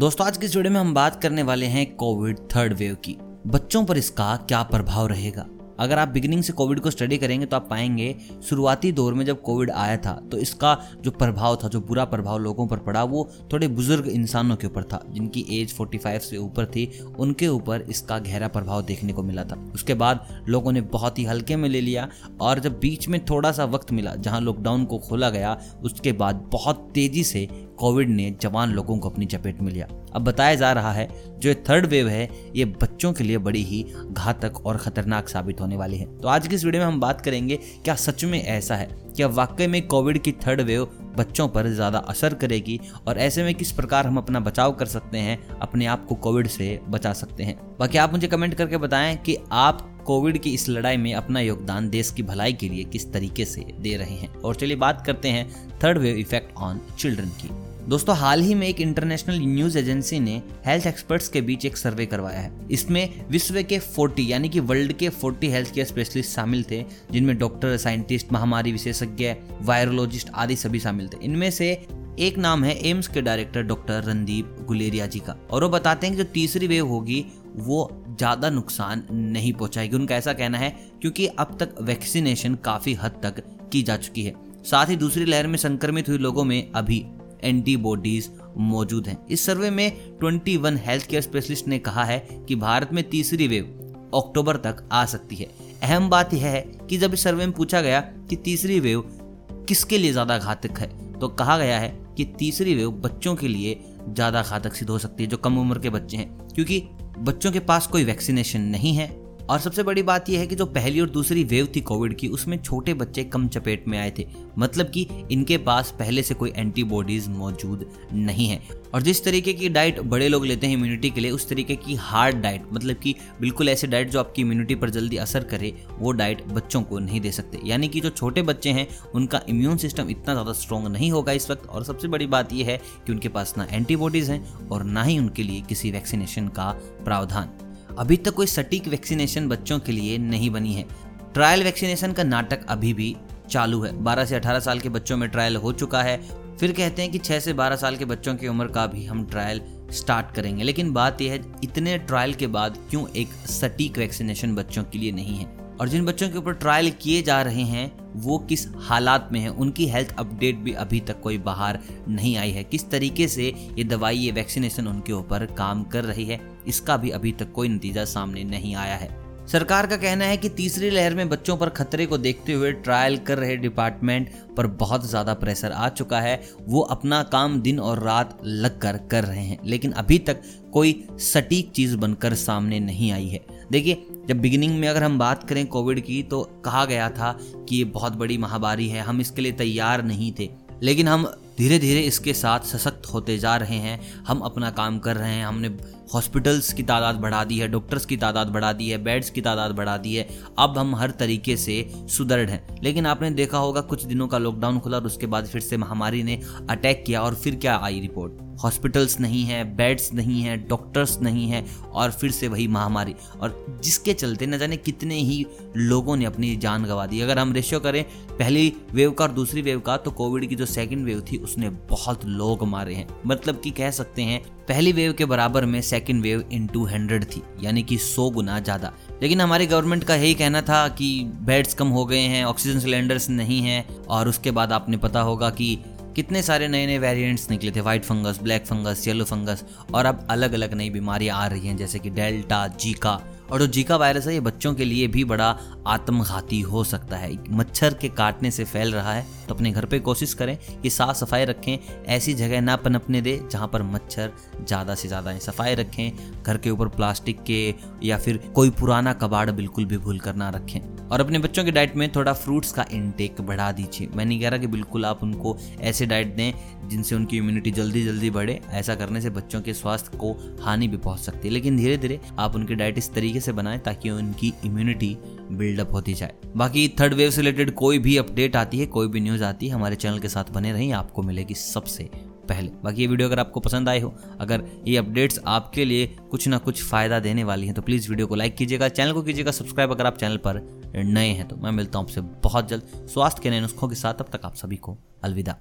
दोस्तों, आज की इस वीडियो में हम बात करने वाले हैं कोविड थर्ड वेव की। बच्चों पर इसका क्या प्रभाव रहेगा? अगर आप बिगिनिंग से कोविड को स्टडी करेंगे तो आप पाएँगे, शुरुआती दौर में जब कोविड आया था तो इसका जो प्रभाव था, जो बुरा प्रभाव लोगों पर पड़ा, वो थोड़े बुज़ुर्ग इंसानों के ऊपर था, जिनकी एज 45 से ऊपर थी, उनके ऊपर इसका गहरा प्रभाव देखने को मिला था। उसके बाद लोगों ने बहुत ही हल्के में ले लिया, और जब बीच में थोड़ा सा वक्त मिला, जहाँ लॉकडाउन को खोला गया, उसके बाद बहुत तेज़ी से कोविड ने जवान लोगों को अपनी चपेट में लिया। अब बताया जा रहा है, जो थर्ड वेव है, ये बच्चों के लिए बड़ी ही घातक और खतरनाक साबित होने वाली है। तो आज की इस वीडियो में हम बात करेंगे, क्या सच में ऐसा है? क्या वाकई में कोविड की थर्ड वेव बच्चों पर ज़्यादा असर करेगी? और ऐसे में किस प्रकार हम अपना बचाव कर सकते हैं, अपने आप को कोविड से बचा सकते हैं? बाकी आप मुझे कमेंट करके बताएँ कि आप कोविड की इस लड़ाई में अपना योगदान देश की भलाई के लिए किस तरीके से दे रहे हैं। और चलिए बात करते हैं third wave effect on children की। दोस्तों, हाल ही में एक इंटरनेशनल न्यूज़ एजेंसी ने हेल्थ एक्सपर्ट्स के बीच एक सर्वे करवाया है। इसमें विश्व के 40 यानी कि वर्ल्ड के 40 हेल्थ केयर स्पेशलिस्ट शामिल थे, जिनमें डॉक्टर साइंटिस्ट महामारी विशेषज्ञ वायरोलॉजिस्ट आदि सभी शामिल थे। इनमें से एक नाम है एम्स के डायरेक्टर डॉक्टर रणदीप गुलेरिया जी का। और वो बताते हैं कि जो तीसरी वेव होगी, वो ज़्यादा नुकसान नहीं पहुंचाएगी। उनका ऐसा कहना है, क्योंकि अब तक वैक्सीनेशन काफ़ी हद तक की जा चुकी है। साथ ही दूसरी लहर में संक्रमित हुए लोगों में अभी एंटीबॉडीज मौजूद हैं। इस सर्वे में 21 हेल्थ केयर स्पेशलिस्ट ने कहा है कि भारत में तीसरी वेव अक्टूबर तक आ सकती है। अहम बात यह है कि जब इस सर्वे में पूछा गया कि तीसरी वेव किसके लिए ज़्यादा घातक है तो कहा गया है कि तीसरी वेव बच्चों के लिए ज़्यादा घातक सिद्ध हो सकती है, जो कम उम्र के बच्चे हैं। क्योंकि बच्चों के पास कोई वैक्सीनेशन नहीं है और सबसे बड़ी बात यह है कि जो पहली और दूसरी वेव थी कोविड की, उसमें छोटे बच्चे कम चपेट में आए थे। मतलब कि इनके पास पहले से कोई एंटीबॉडीज मौजूद नहीं है। और जिस तरीके की डाइट बड़े लोग लेते हैं इम्यूनिटी के लिए, उस तरीके की हार्ड डाइट मतलब कि बिल्कुल ऐसे डाइट जो आपकी इम्यूनिटी पर जल्दी असर करे, वो डाइट बच्चों को नहीं दे सकते। यानी कि जो छोटे बच्चे हैं, उनका इम्यून सिस्टम इतना ज़्यादा स्ट्रॉन्ग नहीं होगा इस वक्त। और सबसे बड़ी बात यह है कि उनके पास ना एंटीबॉडीज़ हैं और ना ही उनके लिए किसी वैक्सीनेशन का प्रावधान। अभी तक कोई सटीक वैक्सीनेशन बच्चों के लिए नहीं बनी है। ट्रायल वैक्सीनेशन का नाटक अभी भी चालू है। 12 से 18 साल के बच्चों में ट्रायल हो चुका है। फिर कहते हैं कि 6 से 12 साल के बच्चों की उम्र का भी हम ट्रायल स्टार्ट करेंगे। लेकिन बात यह है, इतने ट्रायल के बाद क्यों एक सटीक वैक्सीनेशन बच्चों के लिए नहीं है? और जिन बच्चों के ऊपर ट्रायल किए जा रहे हैं, वो किस हालात में है? उनकी हेल्थ अपडेट भी अभी तक कोई बाहर नहीं आई है। किस तरीके से ये दवाई, ये वैक्सीनेशन उनके ऊपर काम कर रही है? इसका भी अभी तक कोई नतीजा सामने नहीं आया है। सरकार का कहना है कि तीसरी लहर में बच्चों पर खतरे को देखते हुए ट्रायल कर रहे डिपार्टमेंट पर बहुत ज़्यादा प्रेशर आ चुका है। वो अपना काम दिन और रात लगकर कर रहे हैं, लेकिन अभी तक कोई सटीक चीज़ बनकर सामने नहीं आई है। देखिए, जब बिगिनिंग में अगर हम बात करें कोविड की तो कहा गया था कि ये बहुत बड़ी महामारी है, हम इसके लिए तैयार नहीं थे, लेकिन हम धीरे धीरे इसके साथ सशक्त होते जा रहे हैं। हम अपना काम कर रहे हैं। हमने हॉस्पिटल्स की तादाद बढ़ा दी है, डॉक्टर्स की तादाद बढ़ा दी है, बेड्स की तादाद बढ़ा दी है। अब हम हर तरीके से सुदृढ़ हैं। लेकिन आपने देखा होगा कुछ दिनों का लॉकडाउन खुला और उसके बाद फिर से महामारी ने अटैक किया और फिर क्या आई रिपोर्ट हॉस्पिटल्स नहीं है, बेड्स नहीं है, डॉक्टर्स नहीं है और फिर से वही महामारी। और जिसके चलते न जाने कितने ही लोगों ने अपनी जान गंवा दी। अगर हम रेशियो करें, पहली वेव का और दूसरी वेव का तो कोविड की जो सेकेंड वेव थी, उसने बहुत लोग मारे हैं। मतलब कि कह सकते हैं, पहली वेव के बराबर में second wave in two hundred थी, यानी कि सौ गुना ज़्यादा। लेकिन हमारी गवर्नमेंट का यही कहना था कि बेड्स कम हो गए हैं ऑक्सीजन सिलेंडर्स नहीं हैं, और उसके बाद आपने पता होगा कि कितने सारे नए नए वेरिएंट्स निकले थे? White fungus black fungus yellow fungus और अब अलग अलग नई बीमारियाँ आ रही हैं, जैसे कि डेल्टा जीका और जो जीका वायरस है, ये बच्चों के लिए भी बड़ा आत्मघाती हो सकता है। मच्छर के काटने से फैल रहा है तो अपने घर पे कोशिश करें कि साफ़ सफ़ाई रखें। ऐसी जगह ना पनपने दे जहाँ पर मच्छर ज़्यादा से ज़्यादा सफ़ाई रखें, घर के ऊपर प्लास्टिक के या फिर कोई पुराना कबाड़ बिल्कुल भी भूल कर ना रखें। और अपने बच्चों के डाइट में थोड़ा फ्रूट्स का इनटेक बढ़ा दीजिए। मैं नहीं कह रहा कि बिल्कुल आप उनको ऐसे डाइट दें जिनसे उनकी इम्यूनिटी जल्दी जल्दी बढ़े। ऐसा करने से बच्चों के स्वास्थ्य को हानि भी पहुँच सकती है। लेकिन धीरे धीरे आप उनकी डाइट इस तरीके से बनाएँ ताकि उनकी इम्यूनिटी बिल्डअप होती जाए। बाकी थर्ड वेव से रिलेटेड कोई भी अपडेट आती है, कोई भी न्यूज़ आती है, हमारे चैनल के साथ बने रहें आपको मिलेगी सबसे पहले। बाकी ये वीडियो अगर आपको पसंद आए हो, अगर ये अपडेट्स आपके लिए कुछ ना कुछ फ़ायदा देने वाली हैं तो प्लीज़ वीडियो को लाइक कीजिएगा, चैनल को कीजिएगा, सब्सक्राइब अगर आप चैनल पर नए हैं तो मैं मिलता हूँ आपसे बहुत जल्द। स्वास्थ्य के नए नुस्खों के साथ अब तक आप सभी को अलविदा।